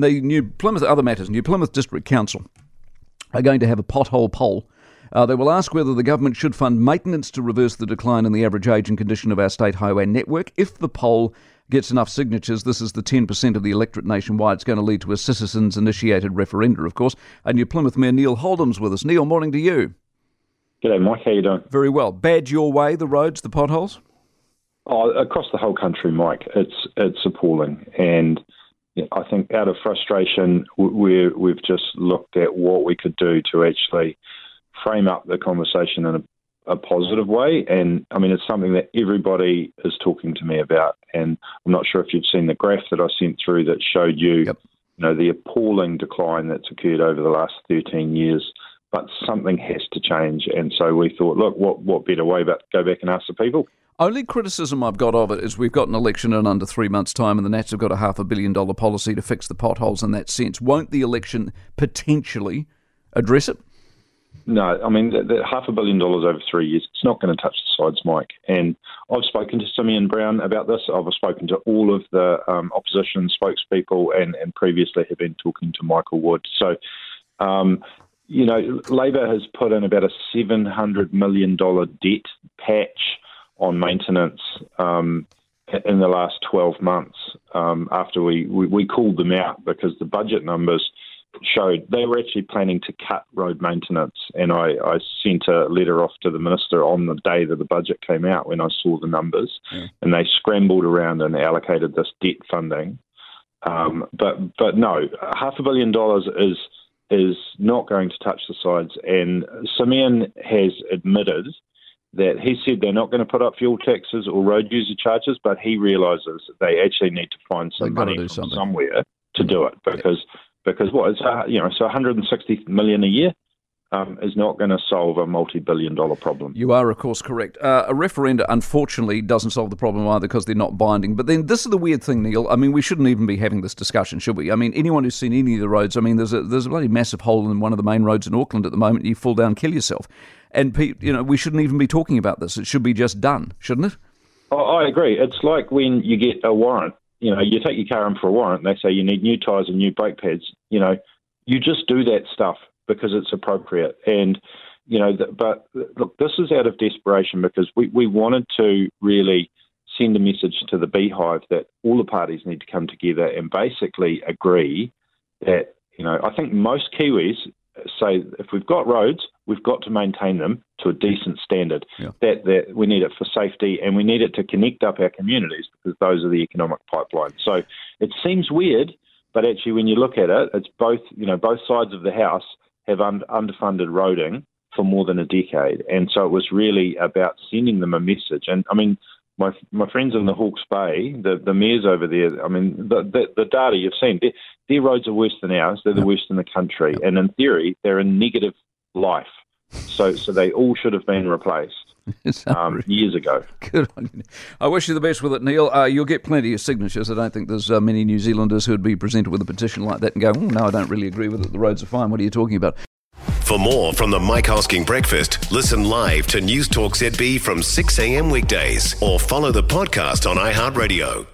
The New Plymouth, other matters, New Plymouth District Council are going to have a pothole poll. Uh, they will ask whether the government should fund maintenance to reverse the decline in the average age and condition of our state highway network. If the poll gets enough signatures, this is the 10% of the electorate nationwide. It's going to lead to a citizens initiated referenda, of course. And New Plymouth Mayor Neil Holdom's with us. Neil, morning to you. G'day, Mike. How you doing? Very well. Bad your way, the roads, the potholes? Oh, across the whole country, Mike. It's it's appalling, and I think out of frustration, we we've just looked at what we could do to actually frame up the conversation in a, a, positive way. And I mean, it's something that everybody is talking to me about. And I'm not sure if you've seen the graph that I sent through that showed you, yep. you know, the appalling decline that's occurred over the last 13 years. But something has to change. And so we thought, look, what what better way but go back and ask the people? Only criticism I've got of it is we've got an election in under three months' time, and the Nats have got a half a billion dollar policy to fix the potholes in that sense. Won't the election potentially address it? No, I mean, the, the half a billion dollars over three years, it's not going to touch the sides, Mike. And I've spoken to Simeon Brown about this. I've spoken to all of the um, opposition spokespeople and, and previously have been talking to Michael Wood. So, um, you know, Labour has put in about a $700 million debt patch on maintenance um, in the last 12 months um, after we, we, we, called them out because the budget numbers showed they were actually planning to cut road maintenance. And I, I sent a letter off to the minister on the day that the budget came out when I saw the numbers, yeah. and they scrambled around and allocated this debt funding. Um, but but no, half a billion dollars is is not going to touch the sides. And Simeon has admitted that he said they're not going to put up fuel taxes or road user charges, but he realises they actually need to find some money from somewhere to do it because yeah. because what it's uh, you know so 160 million a year. Um, is not going to solve a multi-billion dollar problem. You are, of course, correct. Uh, a referenda, unfortunately, doesn't solve the problem either because they're not binding. But then this is the weird thing, Neil. I mean, we shouldn't even be having this discussion, should we? I mean, anyone who's seen any of the roads, I mean, there's a there's a bloody massive hole in one of the main roads in Auckland at the moment. You fall down, kill yourself and you know we shouldn't even be talking about this. It should be just done, shouldn't it? Oh, I agree. It's like when you get a warrant. You know, you take your car in for a warrant. They say you need new tyres and new brake pads. You know, you just do that stuff because it's appropriate. And you know, but look, this is out of desperation because we, we wanted to really send a message to the beehive that all the parties need to come together and basically agree that you know I think most Kiwis say if we've got roads, we've got to maintain them to a decent standard. Yeah. That that we need it for safety and we need it to connect up our communities because those are the economic pipelines. So it seems weird, but actually when you look at it, it's both you know both sides of the house have un- underfunded roading for more than a decade, and so it was really about sending them a message. And I mean, my my friends in the Hawke's Bay, the the mayors over there. I mean, the the, the data you've seen, their, their, roads are worse than ours. They're the worst in the country, yep. and in theory, they're in negative life. So so they all should have been replaced. Um, years ago. Good on you. I wish you the best with it, Neil. Uh, you'll get plenty of signatures. I don't think there's uh, many New Zealanders who'd be presented with a petition like that and go, oh, no, I don't really agree with it. The roads are fine. What are you talking about? For more from the Mike Hosking Breakfast, listen live to News Talk ZB from 6 a.m. weekdays or follow the podcast on iHeartRadio.